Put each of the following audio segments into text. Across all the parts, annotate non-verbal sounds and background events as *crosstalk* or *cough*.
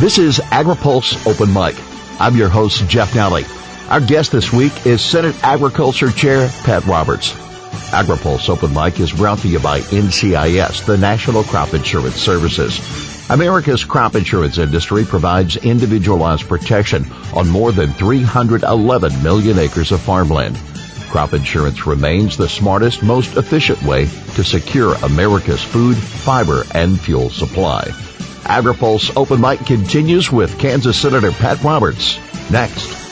This is AgriPulse Open Mic. I'm your host, Jeff Nalley. Our guest this week is Senate Agriculture Chair Pat Roberts. AgriPulse Open Mic is brought to you by NCIS, the National Crop Insurance Services. America's crop insurance industry provides individualized protection on more than 311 million acres of farmland. Crop insurance remains the smartest, most efficient way to secure America's food, fiber, and fuel supply. AgriPulse Open Mic continues with Kansas Senator Pat Roberts. Next.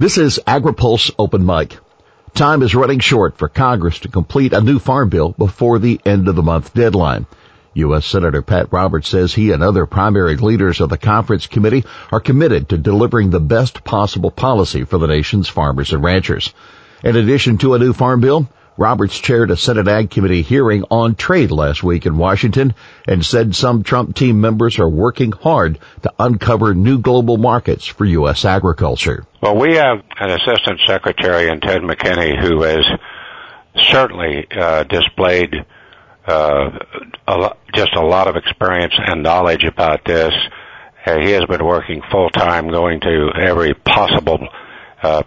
This is AgriPulse Open Mic. Time is running short for Congress to complete a new farm bill before the end of the month deadline. U.S. Senator Pat Roberts says he and other primary leaders of the conference committee are committed to delivering the best possible policy for the nation's farmers and ranchers. In addition to a new farm bill, Roberts chaired a Senate Ag Committee hearing on trade last week in Washington and said some Trump team members are working hard to uncover new global markets for U.S. agriculture. Well, we have an Assistant Secretary in Ted McKinney who has certainly uh, displayed uh, a lo- just a lot of experience and knowledge about this. Uh, he has been working full time, going to every possible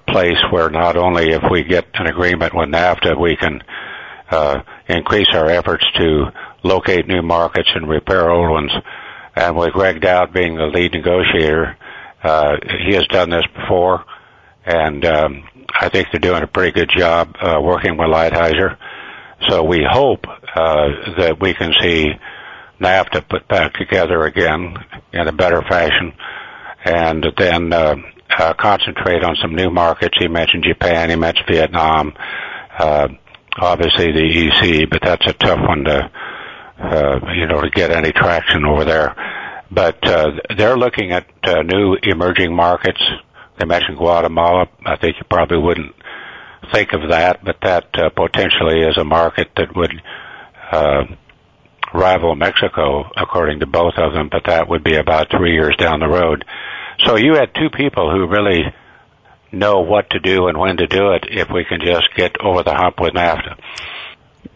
place where not only if we get an agreement with NAFTA, we can uh, increase our efforts to locate new markets and repair old ones. And with Gregg Doud being the lead negotiator, uh, he has done this before, and um, I think they're doing a pretty good job uh, working with Lighthizer. So we hope uh, that we can see NAFTA put back together again in a better fashion, and then uh, uh, concentrate on some new markets. He mentioned Japan, he mentioned Vietnam, uh, obviously the EC, but that's a tough one to, uh, you know, to get any traction over there. But uh, they're looking at uh, new emerging markets. They mentioned Guatemala. I think you probably wouldn't think of that, but that uh, potentially is a market that would uh, rival Mexico, according to both of them. But that would be about three years down the road. So you had two people who really know what to do and when to do it if we can just get over the hump with NAFTA.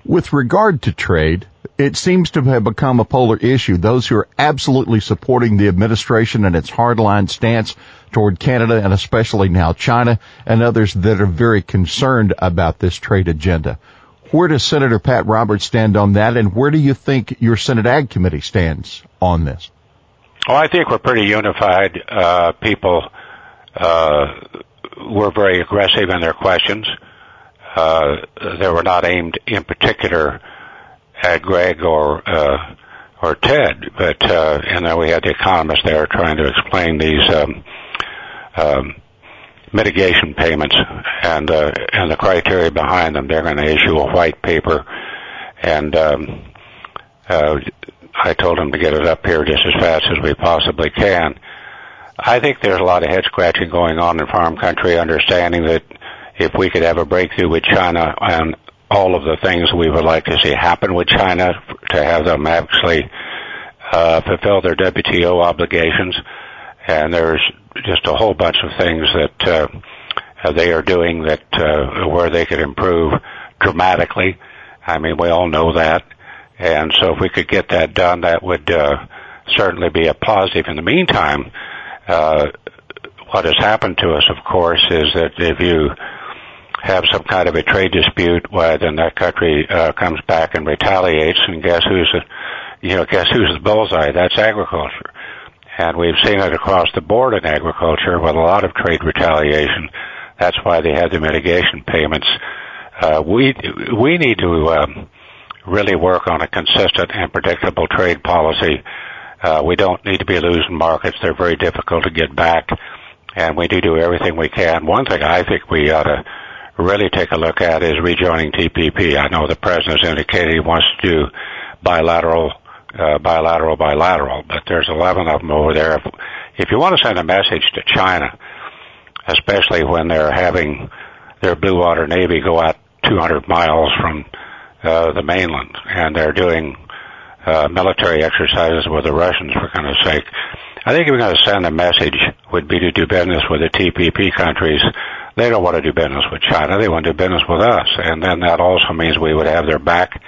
With regard to trade, it seems to have become a polar issue. Those who are absolutely supporting the administration and its hardline stance toward Canada and especially now China and others that are very concerned about this trade agenda. Where does Senator Pat Roberts stand on that and where do you think your Senate Ag Committee stands on this? Well, I think we're pretty unified. Uh, people uh, were very aggressive in their questions. Uh, they were not aimed in particular at Gregg or uh, or Ted, but uh, and then we had the economists there trying to explain these um, um, mitigation payments and uh, and the criteria behind them. They're going to issue a white paper, and um, uh, I told him to get it up here just as fast as we possibly can. I think there's a lot of head scratching going on in farm country, understanding that if we could have a breakthrough with China on all of the things we would like to see happen with China, to have them actually uh, fulfill their WTO obligations, and there's just a whole bunch of things that uh, they are doing that uh, where they could improve dramatically. I mean, we all know that. And so if we could get that done, that would uh, certainly be a positive. In the meantime, uh, what has happened to us, of course, is that if you have some kind of a trade dispute, well, then that country uh, comes back and retaliates, and guess who's, the, you know, guess who's the bullseye? That's agriculture, and we've seen it across the board in agriculture with a lot of trade retaliation. That's why they had the mitigation payments. Uh, we we need to um, really work on a consistent and predictable trade policy. Uh, we don't need to be losing markets. They're very difficult to get back, and we do do everything we can. One thing I think we ought to really take a look at is rejoining TPP. I know the president's indicated he wants to do bilateral, uh, bilateral, bilateral, but there's 11 of them over there. If, if you want to send a message to China, especially when they're having their blue water navy go out 200 miles from uh, the mainland and they're doing uh, military exercises with the Russians, for goodness sake. I think if we're going to send a message, would be to do business with the TPP countries. They don't want to do business with China. They want to do business with us, and then that also means we would have their back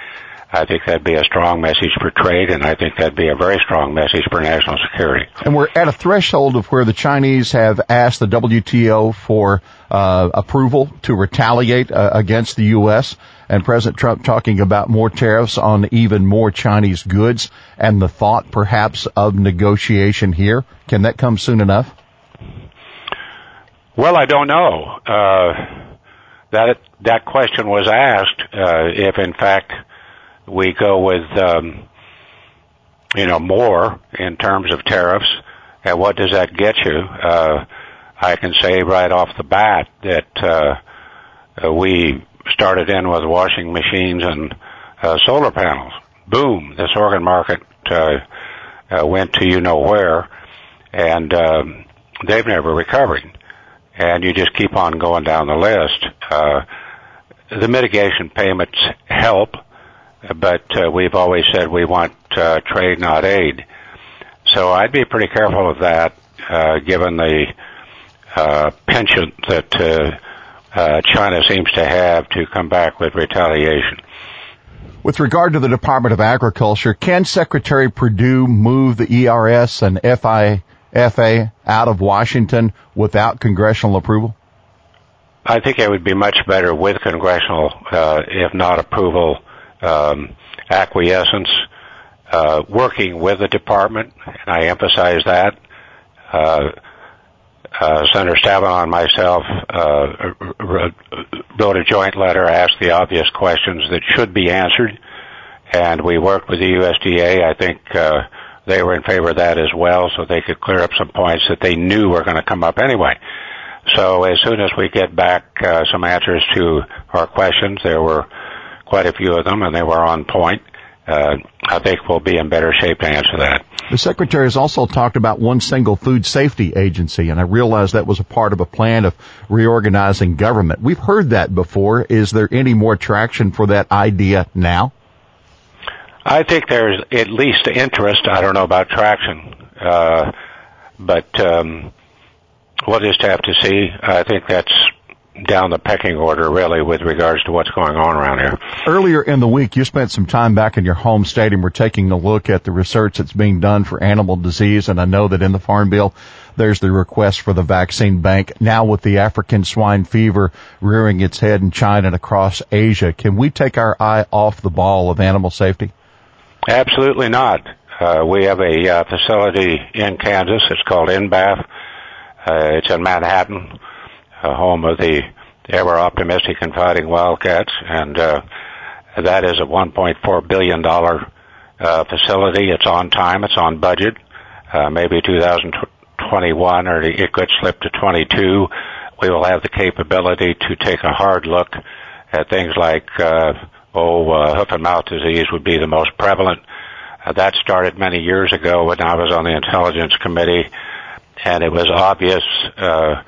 I think that'd be a strong message for trade, and I think that'd be a very strong message for national security. And we're at a threshold of where the Chinese have asked the WTO for uh, approval to retaliate uh, against the U.S. And President Trump talking about more tariffs on even more Chinese goods, and the thought perhaps of negotiation here. Can that come soon enough? Well, I don't know. Uh, that that question was asked uh, if, in fact we go with, um, you know, more in terms of tariffs. And what does that get you? Uh, I can say right off the bat that uh, uh, we started in with washing machines and solar panels. Boom! This organ market uh, uh, went to you know where, and um, they've never recovered. And you just keep on going down the list. Uh, the mitigation payments help but uh, we've always said we want uh, trade, not aid. So I'd be pretty careful of that, uh, given the uh, penchant that uh, uh, China seems to have to come back with retaliation. With regard to the Department of Agriculture, can Secretary Perdue move the ERS and NIFA out of Washington without congressional approval? I think it would be much better with congressional, uh, if not approval, um, acquiescence, uh, working with the department, and I emphasize that. Uh, uh, Senator Stabenow and myself uh, wrote a joint letter, asked the obvious questions that should be answered, and we worked with the USDA. I think uh, they were in favor of that as well, so they could clear up some points that they knew were going to come up anyway. So as soon as we get back uh, some answers to our questions, there were quite a few of them, and they were on point. Uh, I think we'll be in better shape to answer that. The secretary has also talked about one single food safety agency, and I realize that was a part of a plan of reorganizing government. We've heard that before. Is there any more traction for that idea now? I think there's at least interest. I don't know about traction, uh, but um, we'll just have to see. I think that's down the pecking order really with regards to what's going on around here. Earlier in the week, you spent some time back in your home state and we're taking a look at the research that's being done for animal disease. And I know that in the Farm Bill, there's the request for the vaccine bank. Now with the African swine fever rearing its head in China and across Asia, can we take our eye off the ball of animal safety? Absolutely not. Uh, we have a uh, facility in Kansas. It's called NBAF. Uh, it's in Manhattan home of the ever optimistic and fighting Wildcats, and uh, that is a 1.4 billion dollar uh, facility. It's on time. It's on budget. Uh, maybe 2021, or it could slip to 22. We will have the capability to take a hard look at things like uh, oh, uh, hoof and mouth disease would be the most prevalent. Uh, that started many years ago when I was on the intelligence committee, and it was obvious. Uh,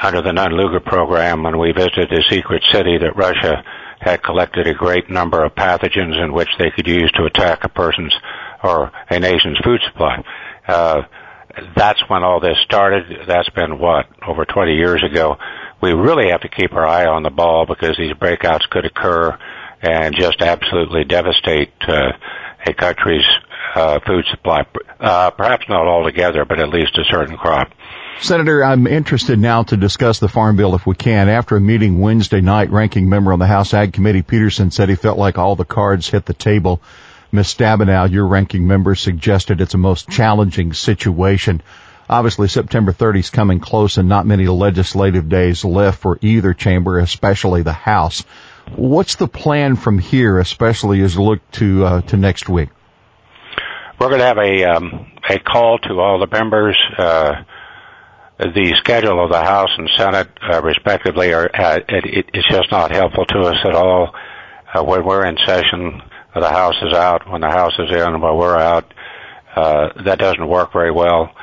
under the Nunn-Lugar program when we visited a secret city that Russia had collected a great number of pathogens in which they could use to attack a person's or a nation's food supply. Uh, that's when all this started. That's been what over 20 years ago. We really have to keep our eye on the ball because these breakouts could occur and just absolutely devastate uh, a country's uh, food supply. Uh, perhaps not altogether, but at least a certain crop. Senator, I'm interested now to discuss the Farm Bill if we can. After a meeting Wednesday night, ranking member on the House Ag Committee, Peterson said he felt like all the cards hit the table. Ms. Stabenow, your ranking member, suggested it's a most challenging situation. Obviously, September 30 is coming close and not many legislative days left for either chamber, especially the House. What's the plan from here, especially as look to uh, to next week? We're going to have a um, a call to all the members. Uh, the schedule of the House and Senate, uh, respectively, are uh, it, it's just not helpful to us at all. Uh, when we're in session, the House is out. When the House is in, we're out, uh, that doesn't work very well.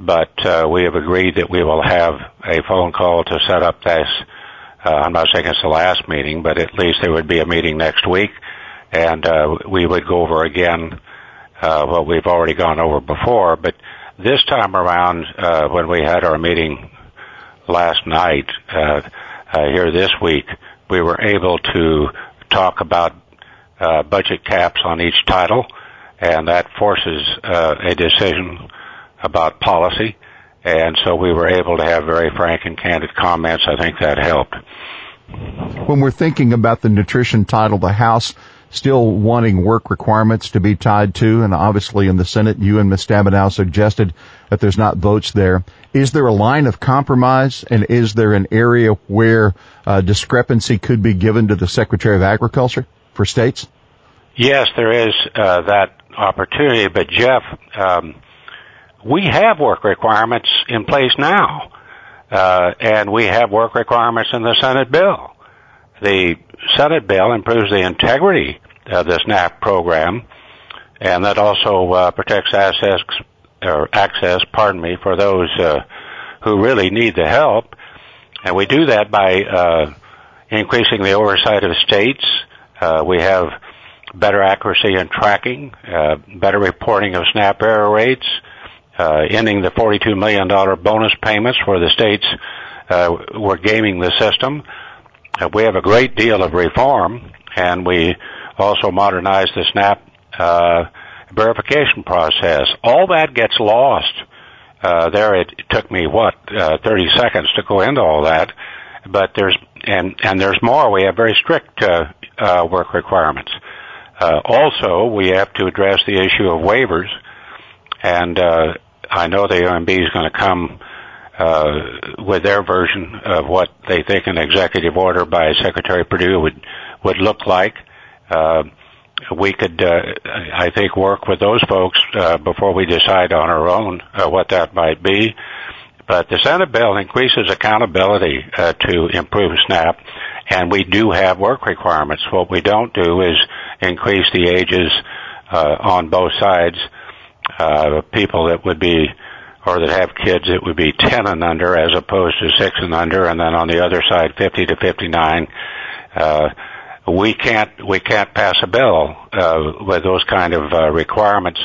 but uh, we have agreed that we will have a phone call to set up this. Uh, I'm not saying it's the last meeting, but at least there would be a meeting next week, and uh, we would go over again uh, what we've already gone over before. But this time around, uh, when we had our meeting last night uh, uh, here this week, we were able to talk about uh, budget caps on each title, and that forces a decision about policy. And so we were able to have very frank and candid comments. I think that helped. When we're thinking about the nutrition title, the House still wanting work requirements to be tied to, and obviously in the Senate, you and Ms. Stabenow suggested that there's not votes there. Is there a line of compromise, and is there an area where uh, discrepancy could be given to the Secretary of Agriculture for states? Yes, there is uh, that opportunity, but Jeff, um, we have work requirements in place now, uh, and we have work requirements in the Senate bill. The Senate bill improves the integrity the SNAP program, and that also uh, protects access, or access, pardon me, for those uh, who really need the help. And we do that by uh, increasing the oversight of states. Uh, we have better accuracy in tracking, uh, better reporting of SNAP error rates, uh, ending the $42 million bonus payments where the states uh, were gaming the system. Uh, we have a great deal of reform, and we also modernize the SNAP uh, verification process. All that gets lost. Uh, there, it took me what uh, 30 seconds to go into all that, but there's and and there's more. We have very strict uh, uh, work requirements. Uh, also, we have to address the issue of waivers, and uh, I know the OMB is going to come uh, with their version of what they think an executive order by Secretary Perdue would would look like. Uh, we could, uh, I think, work with those folks uh, before we decide on our own what that might be. But the Senate bill increases accountability to improve SNAP, and we do have work requirements. What we don't do is increase the ages uh, on both sides. Uh, people that would be or that have kids that would be 10 and under as opposed to 6 and under, and then on the other side, 50 to 59. We can't we can't pass a bill uh, with those kind of uh, requirements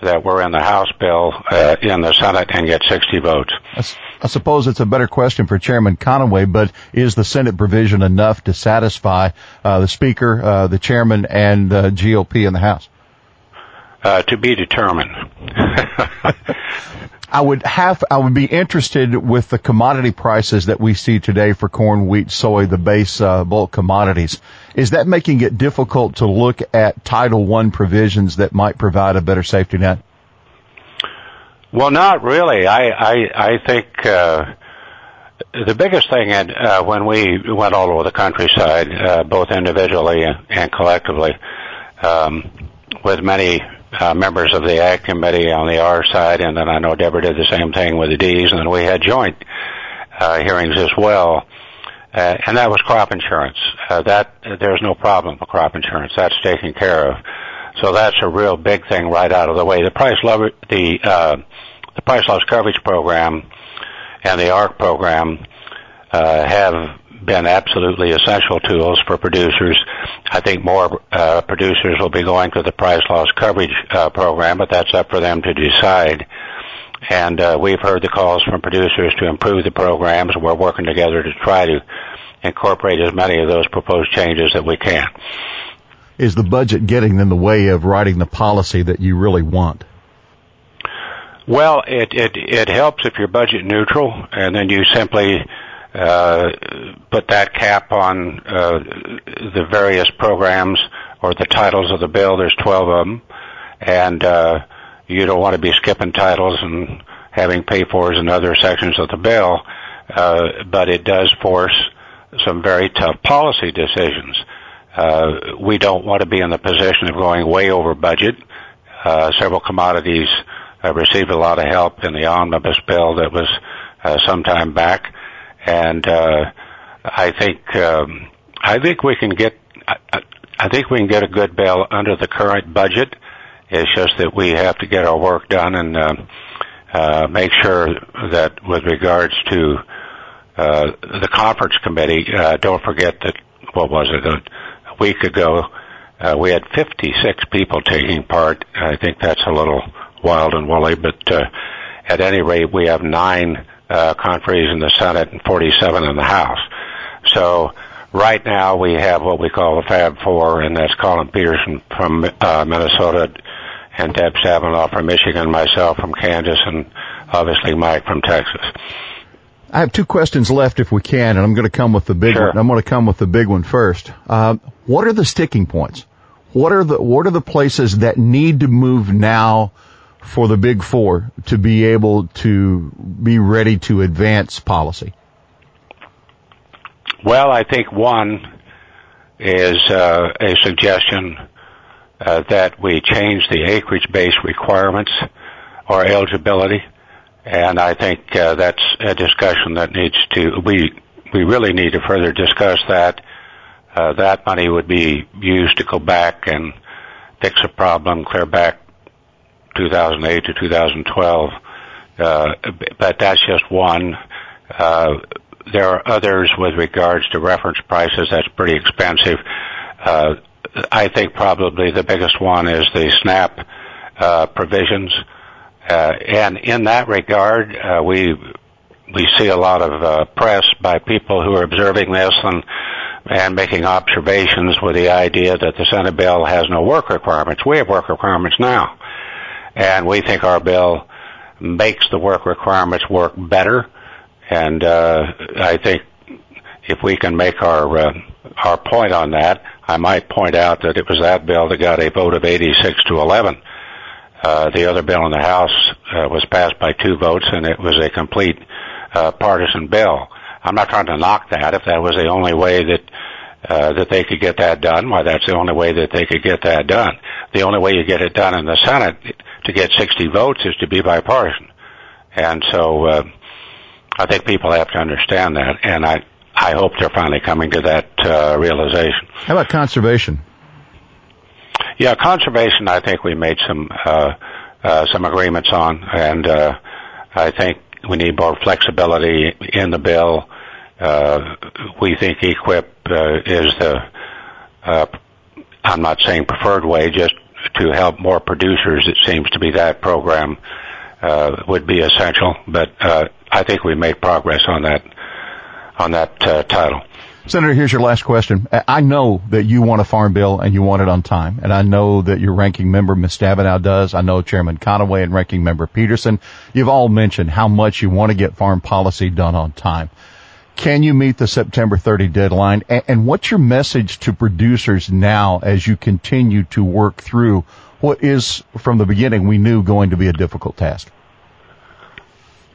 that were in the House bill uh, in the Senate and get 60 votes. I suppose it's a better question for Chairman Conaway, but is the Senate provision enough to satisfy uh, the Speaker, uh, the Chairman, and uh, GOP in the House? Uh, to be determined. *laughs* I would have, I would be interested with the commodity prices that we see today for corn, wheat, soy, the base uh, bulk commodities. Is that making it difficult to look at Title One provisions that might provide a better safety net? Well, not really. I I, I think uh, the biggest thing in, uh, when we went all over the countryside, uh, both individually and, and collectively, um, with many uh, members of the Ag Committee on the R side, and then I know Deborah did the same thing with the D's, and then we had joint uh, hearings as well. Uh, and that was crop insurance. Uh, that there's no problem with crop insurance. That's taken care of. So that's a real big thing right out of the way. The price lo- the uh, the price loss coverage program and the ARC program uh, have been absolutely essential tools for producers. I think more uh, producers will be going to the price loss coverage uh, program, but that's up for them to decide. And uh, we've heard the calls from producers to improve the programs. We're working together to try to incorporate as many of those proposed changes that we can. Is the budget getting in the way of writing the policy that you really want? Well, it it it helps if you're budget neutral, and then you simply put that cap on uh, the various programs or the titles of the bill. There's 12 of them, and uh, you don't want to be skipping titles and having pay-fors in other sections of the bill. Uh, but it does force some very tough policy decisions. Uh, we don't want to be in the position of going way over budget. Uh, several commodities uh, received a lot of help in the omnibus bill that was uh, some time back and uh, I think I think we can get I, I think we can get a good bill under the current budget. It's just that we have to get our work done, and uh, uh, make sure that with regards to uh, the conference committee, don't forget that what was it a, week ago we had 56 people taking part. I think that's a little wild and woolly, but at any rate, we have nine uh, conferees in the Senate and 47 in the House. So right now we have what we call the Fab Four, and that's Collin Peterson from uh, Minnesota, and Deb Stabenow from Michigan, myself from Kansas, and obviously Mike from Texas. I have two questions left if we can, and I'm going to come with the big sure. one. I'm going to come with the big one first. Uh, what are the sticking points? What are the what are the places that need to move now for the big four to be able to be ready to advance policy? Well, I think one is uh, a suggestion uh, that we change the acreage-based requirements or eligibility, and I think uh, that's a discussion that needs to we we really need to further discuss that uh, that money would be used to go back and fix a problem, clear back 2008 to 2012. Uh, but that's just one. Uh, there are others with regards to reference prices. That's pretty expensive. Uh, I think probably the biggest one is the SNAP provisions. And in that regard, we we see a lot of press by people who are observing this and and making observations with the idea that the Senate bill has no work requirements. We have work requirements now. And we think our bill makes the work requirements work better. And, uh, I think if we can make our, uh, our point on that, I might point out that it was that bill that got a vote of 86 to 11. Uh, the other bill in the House uh, was passed by two votes, and it was a complete uh, partisan bill. I'm not trying to knock that. If that was the only way that uh, that they could get that done, why that's the only way that they could get that done. The only way you get it done in the Senate to get 60 votes is to be bipartisan. And so uh, I think people have to understand that, and I I hope they're finally coming to that uh, realization. How about conservation? Yeah, conservation. I think we made some uh, uh, some agreements on, and uh, I think we need more flexibility in the bill. Uh, we think EQIP uh, is the, uh, I'm not saying preferred way, just to help more producers. It seems to be that program uh, would be essential. But uh, I think we made progress on that on that title. Senator, here's your last question. I know that you want a farm bill and you want it on time, and I know that your ranking member, Ms. Stabenow, does. I know Chairman Conaway and ranking member Peterson. You've all mentioned how much you want to get farm policy done on time. Can you meet the September 30 deadline? And what's your message to producers now as you continue to work through what is, from the beginning, we knew going to be a difficult task?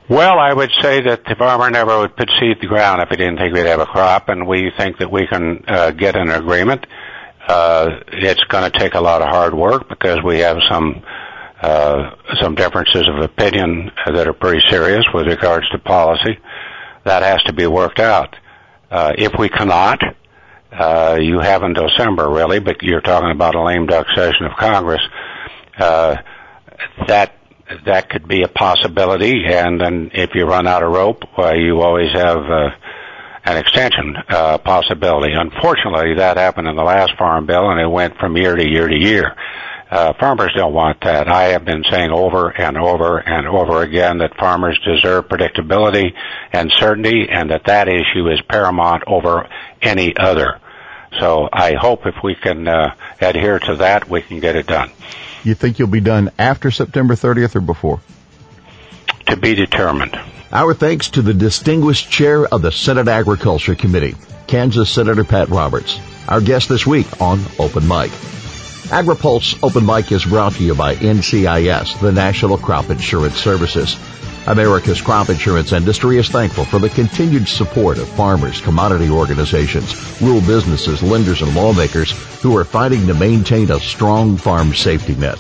Well, I would say that the farmer never would put seed the ground if he didn't think we'd have a crop, and we think that we can uh, get an agreement. Uh, it's going to take a lot of hard work because we have some uh, some differences of opinion that are pretty serious with regards to policy. That has to be worked out. Uh, if we cannot, uh, you have in December really, but you're talking about a lame duck session of Congress. Uh, that that could be a possibility. And then if you run out of rope, you always have an extension uh, possibility. Unfortunately, that happened in the last farm bill, and it went from year to year to year. Uh, farmers don't want that. I have been saying over and over and over again that farmers deserve predictability and certainty, and that that issue is paramount over any other. So I hope if we can uh, adhere to that, we can get it done. You think you'll be done after September 30th or before? To be determined. Our thanks to the distinguished chair of the Senate Agriculture Committee, Kansas Senator Pat Roberts, our guest this week on Open Mic. AgriPulse Open Mic is brought to you by NCIS, the National Crop Insurance Services. America's crop insurance industry is thankful for the continued support of farmers, commodity organizations, rural businesses, lenders, and lawmakers who are fighting to maintain a strong farm safety net.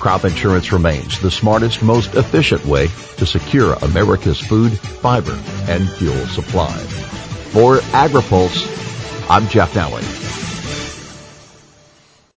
Crop insurance remains the smartest, most efficient way to secure America's food, fiber, and fuel supply. For AgriPulse, I'm Jeff Nalley.